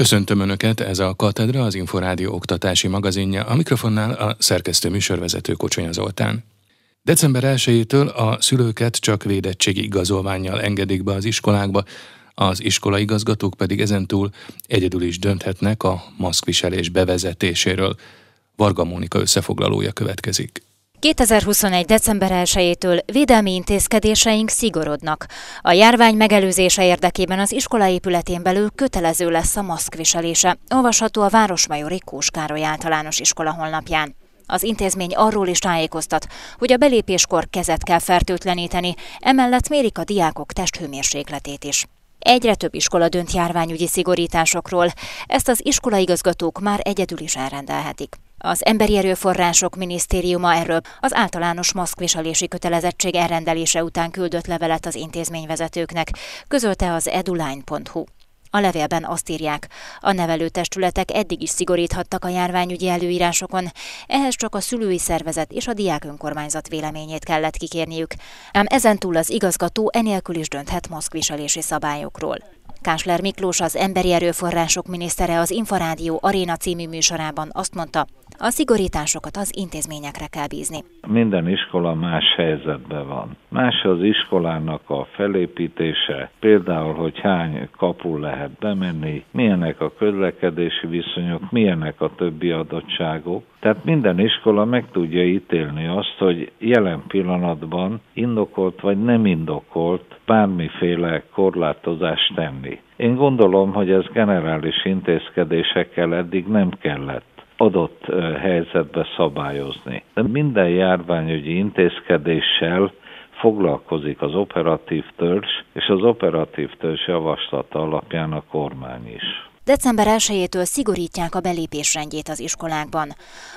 Köszöntöm Önöket, ez a Katedra, az Inforádió oktatási magazinja, a mikrofonnál a szerkesztő műsorvezető Kocsonya Zoltán. December 1-től a szülőket csak védettségi igazolványjal engedik be az iskolákba, az iskolaigazgatók pedig ezentúl egyedül is dönthetnek a maszkviselés bevezetéséről. Varga Mónika összefoglalója következik. 2021. december 1-től védelmi intézkedéseink szigorodnak. A járvány megelőzése érdekében az iskola épületén belül kötelező lesz a maszkviselése. Olvasható a Városmajori Kós Károly általános iskola honlapján. Az intézmény arról is tájékoztat, hogy a belépéskor kezet kell fertőtleníteni, emellett mérik a diákok testhőmérsékletét is. Egyre több iskola dönt járványügyi szigorításokról, ezt az iskolaigazgatók már egyedül is elrendelhetik. Az Emberi Erőforrások Minisztériuma erről az általános maszkviselési kötelezettség elrendelése után küldött levelet az intézményvezetőknek, közölte az eduline.hu. A levélben azt írják, a nevelőtestületek eddig is szigoríthattak a járványügyi előírásokon, ehhez csak a szülői szervezet és a diák önkormányzat véleményét kellett kikérniük, ám ezentúl az igazgató enélkül is dönthet maszkviselési szabályokról. Kásler Miklós, az Emberi Erőforrások minisztere az Inforádió Aréna című műsorában azt mondta, a szigorításokat az intézményekre kell bízni. Minden iskola más helyzetben van. Más az iskolának a felépítése, például, hogy hány kapu lehet bemenni, milyenek a közlekedési viszonyok, milyenek a többi adottságok. Tehát minden iskola meg tudja ítélni azt, hogy jelen pillanatban indokolt vagy nem indokolt bármiféle korlátozást tenni. Én gondolom, hogy ez generális intézkedésekkel eddig nem kellett adott helyzetbe szabályozni. De minden járványügyi intézkedéssel foglalkozik az operatív törzs, és az operatív törzs javaslata alapján a kormány is. December 1-től szigorítják a belépésrendjét az iskolákban.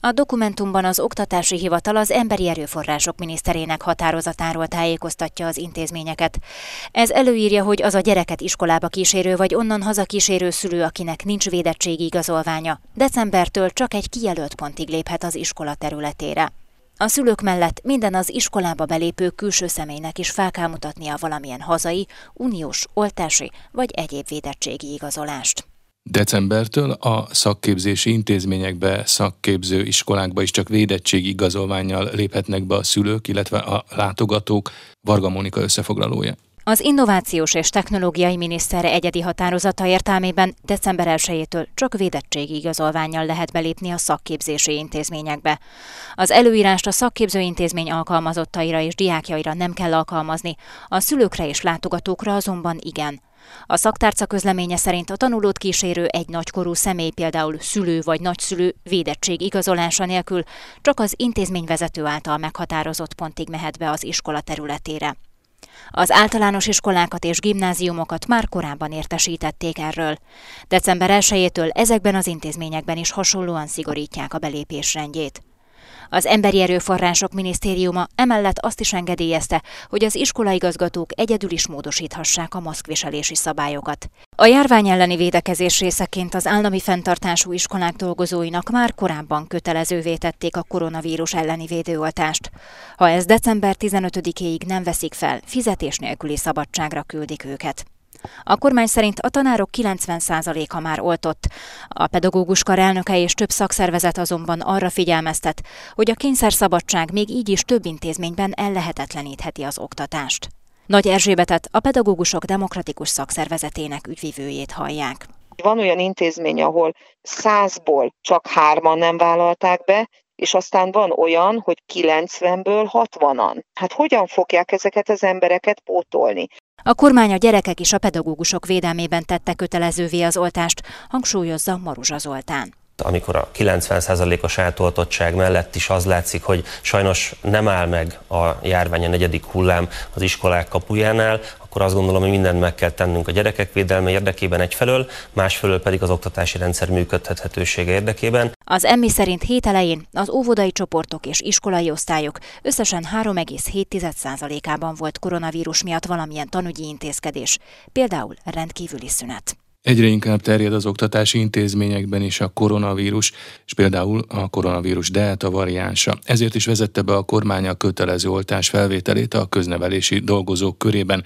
A dokumentumban az Oktatási Hivatal az Emberi Erőforrások miniszterének határozatáról tájékoztatja az intézményeket. Ez előírja, hogy az a gyereket iskolába kísérő vagy onnan haza kísérő szülő, akinek nincs védettségi igazolványa, decembertől csak egy kijelölt pontig léphet az iskola területére. A szülők mellett minden az iskolába belépő külső személynek is fel kell mutatnia valamilyen hazai, uniós, oltási vagy egyéb védettségi igazolást. Decembertől a szakképzési intézményekbe, szakképző iskolákba is csak védettségi igazolványjal léphetnek be a szülők, illetve a látogatók. Varga Mónika összefoglalója. Az Innovációs és Technológiai Miniszter egyedi határozata értelmében december 1-től csak védettségi igazolványjal lehet belépni a szakképzési intézményekbe. Az előírást a szakképző intézmény alkalmazottaira és diákjaira nem kell alkalmazni, a szülőkre és látogatókra azonban igen. A szaktárca közleménye szerint a tanulót kísérő egy nagykorú személy, például szülő vagy nagyszülő védettség igazolása nélkül csak az intézményvezető által meghatározott pontig mehet be az iskola területére. Az általános iskolákat és gimnáziumokat már korábban értesítették erről. December 1-től ezekben az intézményekben is hasonlóan szigorítják a belépés rendjét. Az Emberi Erőforrások Minisztériuma emellett azt is engedélyezte, hogy az iskolaigazgatók egyedül is módosíthassák a maszkviselési szabályokat. A járvány elleni védekezés részeként az állami fenntartású iskolák dolgozóinak már korábban kötelezővé tették a koronavírus elleni védőoltást. Ha ez december 15-éig nem veszik fel, fizetés nélküli szabadságra küldik őket. A kormány szerint a tanárok 90%-a már oltott. A pedagógus kar elnöke és több szakszervezet azonban arra figyelmeztet, hogy a kényszerszabadság még így is több intézményben ellehetetlenítheti az oktatást. Nagy Erzsébetet a pedagógusok demokratikus szakszervezetének ügyvivőjét hallják. Van olyan intézmény, ahol százból csak hárman nem vállalták be, és aztán van olyan, hogy 90-ből 60-an. Hát hogyan fogják ezeket az embereket pótolni? A kormány a gyerekek és a pedagógusok védelmében tette kötelezővé az oltást, hangsúlyozza Maruzsa Zoltán. Amikor a 90%-os átoltottság mellett is az látszik, hogy sajnos nem áll meg a járvány a negyedik hullám az iskolák kapujánál, akkor azt gondolom, hogy mindent meg kell tennünk a gyerekek védelme érdekében egyfelől, másfelől pedig az oktatási rendszer működhetősége érdekében. Az emmi szerint hét elején az óvodai csoportok és iskolai osztályok összesen 3,7%-ában volt koronavírus miatt valamilyen tanügyi intézkedés, például rendkívüli szünet. Egyre inkább terjed az oktatási intézményekben is a koronavírus, és például a koronavírus delta variánsa. Ezért is vezette be a kormány a kötelező oltás felvételét a köznevelési dolgozók körében.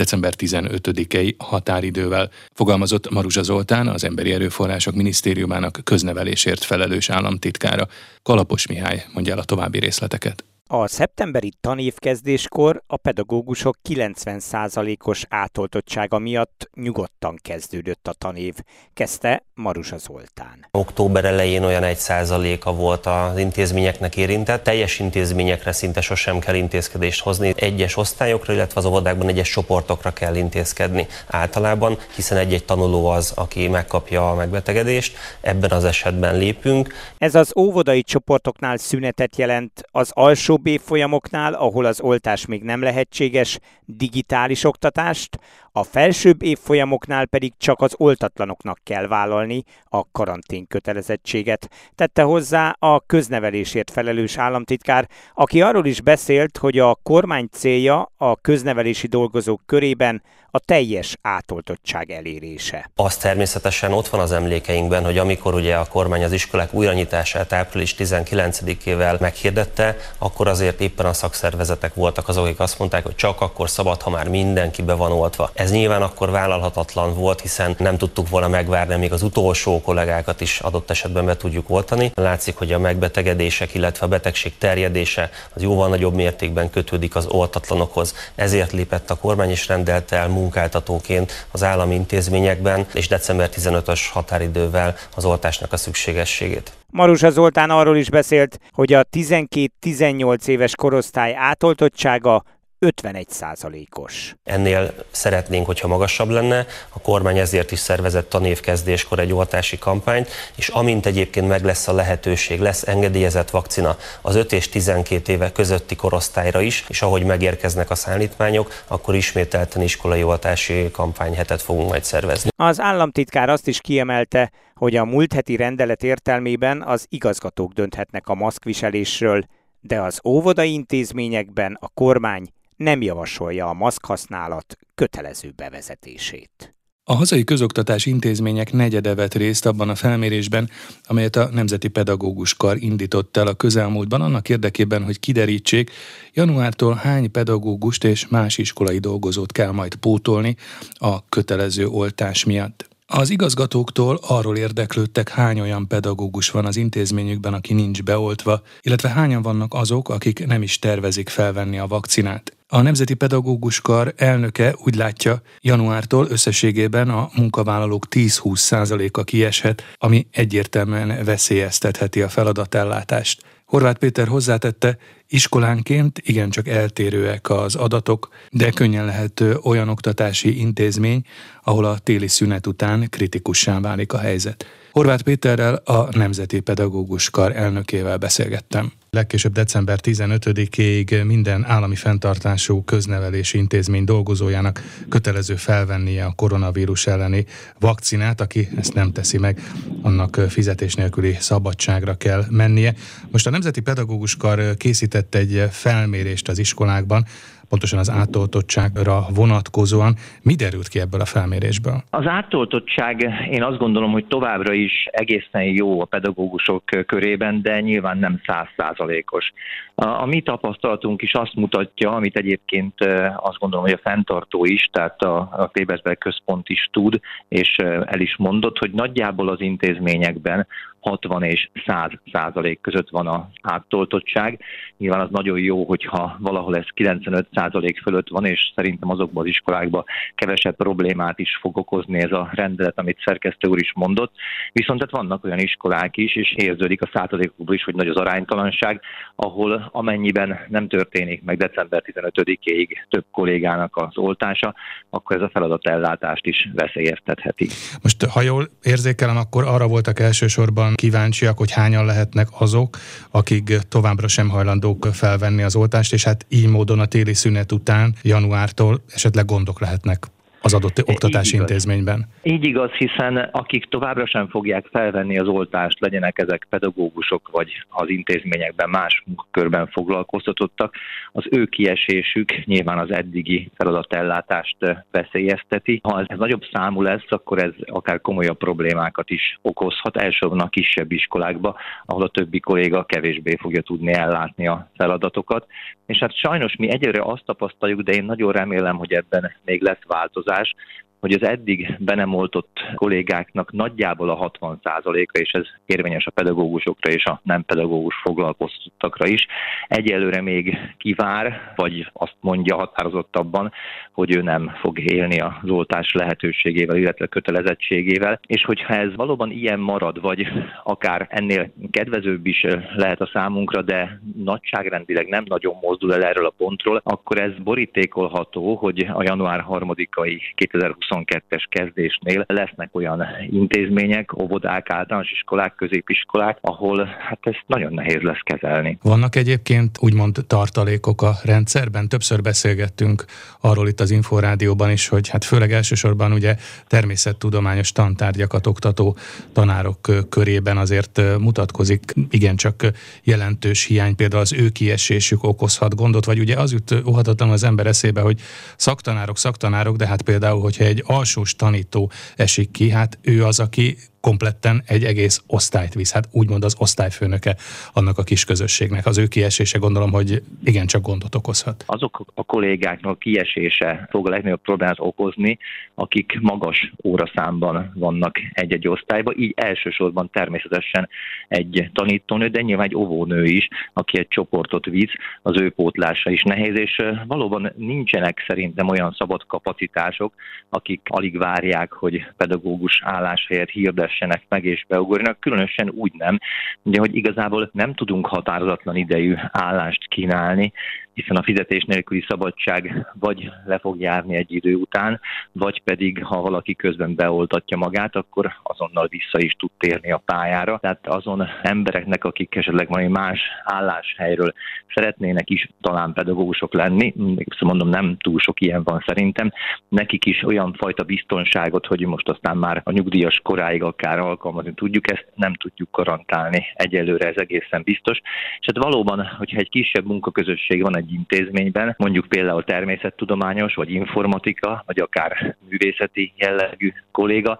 December 15-i határidővel, fogalmazott Maruzsa Zoltán, az Emberi Erőforrások Minisztériumának köznevelésért felelős államtitkára. Kalapos Mihály mondja el a további részleteket. A szeptemberi tanévkezdéskor a pedagógusok 90%-os átoltottsága miatt nyugodtan kezdődött a tanév, kezdte Marusa Zoltán. Október elején olyan 1%-a volt az intézményeknek érintett, teljes intézményekre szinte sosem kell intézkedést hozni, egyes osztályokra, illetve az óvodákban egyes csoportokra kell intézkedni általában, hiszen egy-egy tanuló az, aki megkapja a megbetegedést, ebben az esetben lépünk. Ez az óvodai csoportoknál szünetet jelent, az alsó évfolyamoknál, ahol az oltás még nem lehetséges, digitális oktatást, a felsőbb évfolyamoknál pedig csak az oltatlanoknak kell vállalni a karantén kötelezettséget. Tette hozzá a köznevelésért felelős államtitkár, aki arról is beszélt, hogy a kormány célja a köznevelési dolgozók körében a teljes átoltottság elérése. Az természetesen ott van az emlékeinkben, hogy amikor ugye a kormány az iskolák újranyitását április 19-ével meghirdette, akkor azért éppen a szakszervezetek voltak azok, akik azt mondták, hogy csak akkor szabad, ha már mindenki be van oltva. Ez nyilván akkor vállalhatatlan volt, hiszen nem tudtuk volna megvárni, még az utolsó kollégákat is adott esetben be tudjuk oltani. Látszik, hogy a megbetegedések, illetve a betegség terjedése az jóval nagyobb mértékben kötődik az oltatlanokhoz. Ezért lépett a kormány és rendelte el munkáltatóként az állami intézményekben, és december 15-ös határidővel az oltásnak a szükségességét. Marusa Zoltán arról is beszélt, hogy a 12-18 éves korosztály átoltottsága 51 százalékos. Ennél szeretnénk, hogyha magasabb lenne. A kormány ezért is szervezett tanévkezdéskor egy oltási kampányt, és amint egyébként meg lesz a lehetőség, lesz engedélyezett vakcina az 5 és 12 éve közötti korosztályra is, és ahogy megérkeznek a szállítmányok, akkor ismételten iskolai oltási kampányhetet fogunk majd szervezni. Az államtitkár azt is kiemelte, hogy a múlt heti rendelet értelmében az igazgatók dönthetnek a maszkviselésről, de az óvodai intézményekben a kormány nem javasolja a maszkhasználat kötelező bevezetését. A hazai közoktatás intézmények negyede vett részt abban a felmérésben, amelyet a Nemzeti Pedagógus Kar indított el a közelmúltban annak érdekében, hogy kiderítsék, januártól hány pedagógust és más iskolai dolgozót kell majd pótolni a kötelező oltás miatt. Az igazgatóktól arról érdeklődtek, hány olyan pedagógus van az intézményükben, aki nincs beoltva, illetve hányan vannak azok, akik nem is tervezik felvenni a vakcinát. A Nemzeti Pedagógus Kar elnöke úgy látja, januártól összességében a munkavállalók 10-20%-a kieshet, ami egyértelműen veszélyeztetheti a feladatellátást. Horváth Péter hozzátette, iskolánként igencsak eltérőek az adatok, de könnyen lehet olyan oktatási intézmény, ahol a téli szünet után kritikussá válik a helyzet. Horváth Péterrel a Nemzeti Pedagógus Kar elnökével beszélgettem. Legkésőbb december 15-ig minden állami fenntartású köznevelési intézmény dolgozójának kötelező felvennie a koronavírus elleni vakcinát, aki ezt nem teszi meg, annak fizetés nélküli szabadságra kell mennie. Most a Nemzeti Pedagógus Kar készített egy felmérést az iskolákban, pontosan az átoltottságra vonatkozóan. Mi derült ki ebből a felmérésből? Az átoltottság én azt gondolom, hogy továbbra is egészen jó a pedagógusok körében, de nyilván nem százszázalékos. A, mi tapasztalatunk is azt mutatja, amit egyébként azt gondolom, hogy a fenntartó is, tehát a, a Klebersberg központ is tud, és el is mondott, hogy nagyjából az intézményekben 60 és 100 százalék között van az áttoltottság. Nyilván az nagyon jó, hogyha valahol ez 95 százalék fölött van, és szerintem azokban az iskolákban kevesebb problémát is fog okozni ez a rendelet, amit szerkesztő úr is mondott. Viszont hát vannak olyan iskolák is, és érződik a százalékokból is, hogy nagy az aránytalanság, ahol amennyiben nem történik meg december 15-ig több kollégának az oltása, akkor ez a feladatellátást is veszélyeztetheti. Most, ha jól érzékelem, akkor arra voltak elsősorban kíváncsiak, hogy hányan lehetnek azok, akik továbbra sem hajlandók felvenni az oltást, és hát így módon a téli szünet után, januártól esetleg gondok lehetnek az adott oktatási így intézményben. Így igaz, hiszen akik továbbra sem fogják felvenni az oltást, legyenek ezek pedagógusok vagy az intézményekben más munkakörben foglalkoztatottak, az ő kiesésük nyilván az eddigi feladatellátást veszélyezteti. Ha ez nagyobb számú lesz, akkor ez akár komolyabb problémákat is okozhat, elsősorban a kisebb iskolákba, ahol a többi kolléga kevésbé fogja tudni ellátni a feladatokat. És hát sajnos mi egyre azt tapasztaljuk, de én nagyon remélem, hogy ebben még lesz változás, casais hogy az eddig be nem oltott kollégáknak nagyjából a 60%-a, és ez érvényes a pedagógusokra és a nem pedagógus foglalkoztattakra is, egyelőre még kivár, vagy azt mondja határozottabban, hogy ő nem fog élni az oltás lehetőségével, illetve kötelezettségével, és hogyha ez valóban ilyen marad, vagy akár ennél kedvezőbb is lehet a számunkra, de nagyságrendileg nem nagyon mozdul el erről a pontról, akkor ez borítékolható, hogy a január 3-ai 2020 22-es kezdésnél lesznek olyan intézmények, óvodák, általános iskolák, középiskolák, ahol hát ezt nagyon nehéz lesz kezelni. Vannak egyébként úgymond tartalékok a rendszerben? Többször beszélgettünk arról itt az Inforádióban is, hogy hát főleg elsősorban ugye természettudományos tantárgyakat oktató tanárok körében azért mutatkozik igencsak jelentős hiány, például az ő kiesésük okozhat gondot, vagy ugye az jut óhatatlan az ember eszébe, hogy szaktanárok, szaktanárok, de hát például, hogyha egy alsós tanító esik ki, hát ő az, aki kompletten egy egész osztályt visz. Hát úgymond az osztályfőnöke annak a kis közösségnek. Az ő kiesése gondolom, hogy igencsak gondot okozhat. Azok a kollégáknak kiesése fog a legnagyobb problémát okozni, akik magas óraszámban vannak egy-egy osztályban, így elsősorban természetesen egy tanítónő, de nyilván egy óvónő is, aki egy csoportot visz, az ő pótlása is nehéz, és valóban nincsenek szerintem olyan szabad kapacitások, akik alig várják, hogy pedagógus álláshelyet hirdes keressenek meg és beugorjanak, különösen úgy nem, ugye, hogy igazából nem tudunk határozatlan idejű állást kínálni, hiszen a fizetés nélküli szabadság vagy le fog járni egy idő után, vagy pedig ha valaki közben beoltatja magát, akkor azonnal vissza is tud térni a pályára. Tehát azon embereknek, akik esetleg valami más álláshelyről szeretnének is talán pedagógusok lenni, mondom, nem túl sok ilyen van szerintem, nekik is olyan fajta biztonságot, hogy most aztán már a nyugdíjas koráig akár alkalmazni tudjuk, ezt nem tudjuk garantálni. Egyelőre ez egészen biztos. És hát valóban, hogyha egy kisebb munkaközösség van egy intézményben, mondjuk például természettudományos, vagy informatika, vagy akár művészeti jellegű kolléga,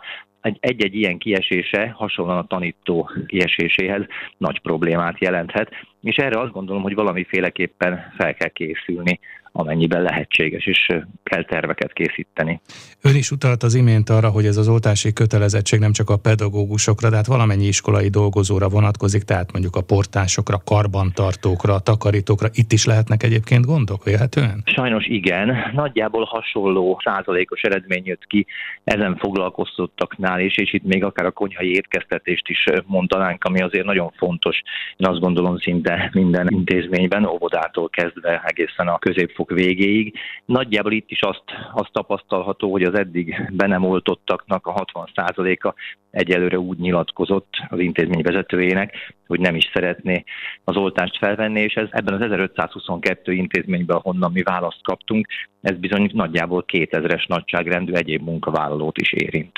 egy-egy ilyen kiesése hasonlóan a tanító kieséséhez nagy problémát jelenthet, és erre azt gondolom, hogy valamiféleképpen fel kell készülni amennyiben lehetséges, és kell terveket készíteni. Ön is utalt az imént arra, hogy ez az oltási kötelezettség nem csak a pedagógusokra, de hát valamennyi iskolai dolgozóra vonatkozik, tehát mondjuk a portásokra, karbantartókra, takarítókra. Itt is lehetnek egyébként gondok vélhetően? Sajnos igen. Nagyjából hasonló százalékos eredmény jött ki ezen foglalkoztattaknál is, és itt még akár a konyhai étkeztetést is mondanánk, ami azért nagyon fontos. Én azt gondolom szinte minden intézményben, óvodától kezdve egészen a közép fok végéig. Nagyjából itt is azt, azt tapasztalható, hogy az eddig be nem oltottaknak a 60%-a egyelőre úgy nyilatkozott az intézmény vezetőjének, hogy nem is szeretné az oltást felvenni, és ez ebben az 1522 intézményben, ahonnan mi választ kaptunk, ez bizony nagyjából 2000-es nagyságrendű egyéb munkavállalót is érint.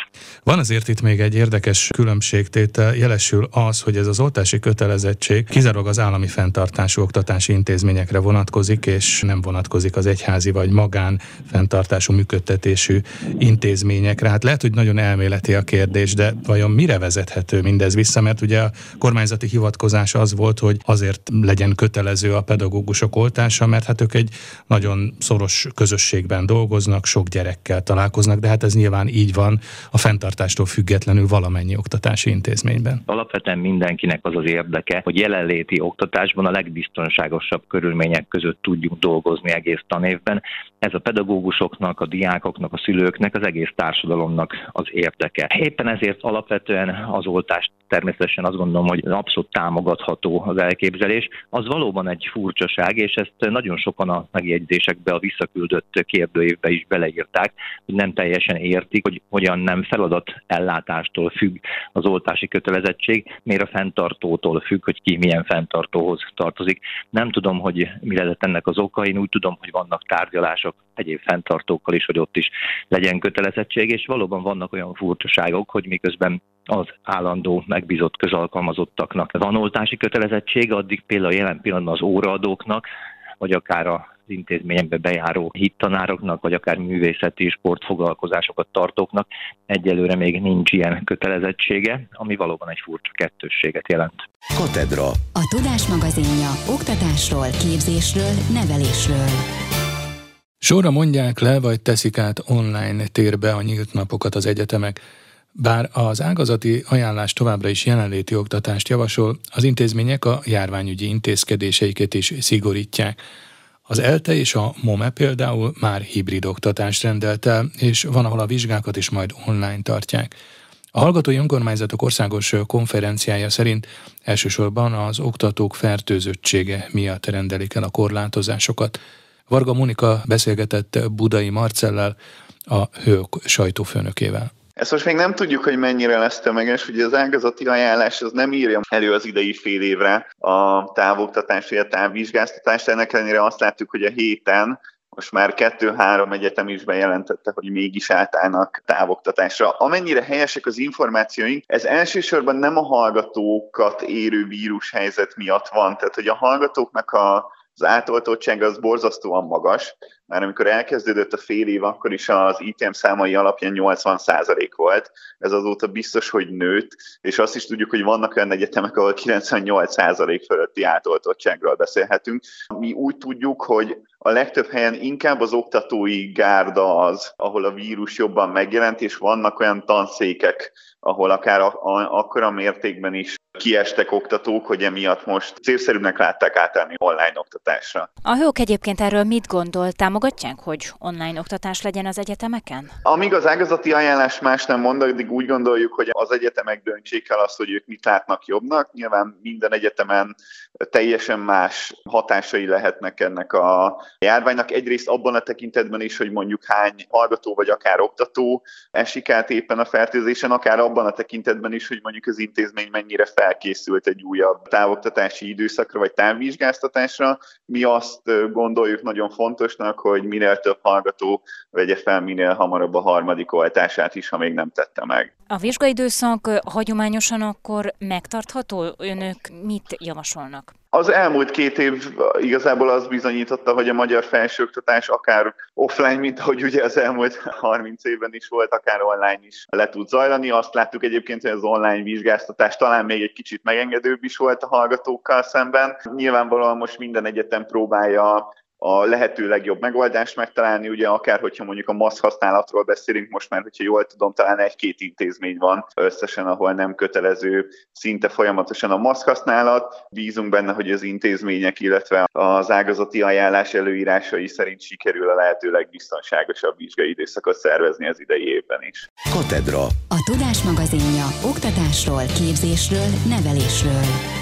Van azért itt még egy érdekes különbségtétel, jelesül az, hogy ez az oltási kötelezettség kizárólag az állami fenntartású oktatási intézményekre vonatkozik, és nem vonatkozik az egyházi vagy magán fenntartású működtetésű intézményekre. Hát lehet, hogy nagyon elméleti a kérdés, de vajon mire vezethető mindez vissza? Mert ugye a kormányzati hivatkozás az volt, hogy azért legyen kötelező a pedagógusok oltása, mert hát ők egy nagyon szoros közösségben dolgoznak, sok gyerekkel találkoznak, de hát ez nyilván így van a fenntartástól függetlenül valamennyi oktatási intézményben. Alapvetően mindenkinek az az érdeke, hogy jelenléti oktatásban a legbiztonságosabb körülmények között tudjunk dolgozni egész tanévben. Ez a pedagógusoknak, a diákoknak, a szülőknek, az egész társadalomnak az érdeke. Éppen ezért alapvetően az oltást természetesen azt gondolom, hogy abszolút támogatható az elképzelés. Az valóban egy furcsaság, és ezt nagyon sokan a megjegyzésekbe, a visszaküldött kérdőívbe is beleírták, hogy nem teljesen értik, hogy hogyan nem feladat ellátástól függ az oltási kötelezettség, miért a fenntartótól függ, hogy ki milyen fenntartóhoz tartozik. Nem tudom, hogy mi lett ennek az oka, én úgy tudom, hogy vannak tárgyalások egyéb fenntartókkal is, hogy ott is legyen kötelezettség, és valóban vannak olyan furcsaságok, hogy miközben az állandó megbízott közalkalmazottaknak van oltási kötelezettség, addig például jelen pillanatban az óraadóknak, vagy akár a az intézményekbe bejáró hittanároknak, vagy akár művészeti és sportfoglalkozásokat tartókknak egyelőre még nincs ilyen kötelezettsége, ami valóban egy furcsa kettősséget jelent. Katedra. A Tudás magazinja oktatásról, képzésről, nevelésről. Sorra mondják le, vagy teszik át online térbe a nyílt napokat az egyetemek. Bár az ágazati ajánlás továbbra is jelenléti oktatást javasol, az intézmények a járványügyi intézkedéseiket is szigorítják. Az ELTE és a MOME például már hibrid oktatást rendelt el, és van, ahol a vizsgákat is majd online tartják. A Hallgatói Önkormányzatok Országos Konferenciája szerint elsősorban az oktatók fertőzöttsége miatt rendelik el a korlátozásokat. Varga Monika beszélgetett Budai Marcellel, a Hők sajtófőnökével. Ezt most még nem tudjuk, hogy mennyire lesz tömeges, ugye az ágazati ajánlás az nem írja elő az idei fél évre a távoktatást, vagy a távvizsgáztatást, ennek ellenére azt láttuk, hogy a héten most már kettő-három egyetem is bejelentette, hogy mégis átállnak távoktatásra. Amennyire helyesek az információink, ez elsősorban nem a hallgatókat érő vírushelyzet miatt van, tehát hogy a hallgatóknak a az átoltottság az borzasztóan magas. Már amikor elkezdődött a fél év, akkor is az ITM számai alapján 80% volt. Ez azóta biztos, hogy nőtt, és azt is tudjuk, hogy vannak olyan egyetemek, ahol 98% fölötti átoltottságról beszélhetünk. Mi úgy tudjuk, hogy a legtöbb helyen inkább az oktatói gárda az, ahol a vírus jobban megjelent, és vannak olyan tanszékek, ahol akár akkora mértékben is kiestek oktatók, hogy emiatt most célszerűnek látták átállni online oktatásra. A hők egyébként erről mit gondol? Támogatják, hogy online oktatás legyen az egyetemeken? Amíg az ágazati ajánlás más nem mond, addig úgy gondoljuk, hogy az egyetemek döntsék el azt, hogy ők mit látnak jobbnak. Nyilván minden egyetemen teljesen más hatásai lehetnek ennek a járványnak. Egyrészt abban a tekintetben is, hogy mondjuk hány hallgató vagy akár oktató esik át éppen a fertőzésen, akár abban a tekintetben is, hogy mondjuk az intézmény mennyire felkészült egy újabb távoktatási időszakra vagy távvizsgáztatásra. Mi azt gondoljuk nagyon fontosnak, hogy minél több hallgató vegye fel minél hamarabb a harmadik oltását is, ha még nem tette meg. A vizsgaidőszak hagyományosan akkor megtartható? Önök mit javasolnak? Az elmúlt két év igazából az bizonyította, hogy a magyar felsőoktatás akár offline, mint ahogy ugye az elmúlt 30 évben is volt, akár online is le tud zajlani. Azt láttuk egyébként, hogy az online vizsgáztatás talán még egy kicsit megengedőbb is volt a hallgatókkal szemben. Nyilvánvalóan most minden egyetem próbálja a lehető legjobb megoldást megtalálni, ugye akár hogyha mondjuk a maszk használatról beszélünk, most már, hogyha jól tudom, talán egy-két intézmény van összesen, ahol nem kötelező szinte folyamatosan a maszk használat. Bízunk benne, hogy az intézmények, illetve az ágazati ajánlás előírásai szerint sikerül a lehető legbiztonságosabb vizsgai időszakot szervezni az idei évben is. Katedra. A Tudás magazinja oktatásról, képzésről, nevelésről.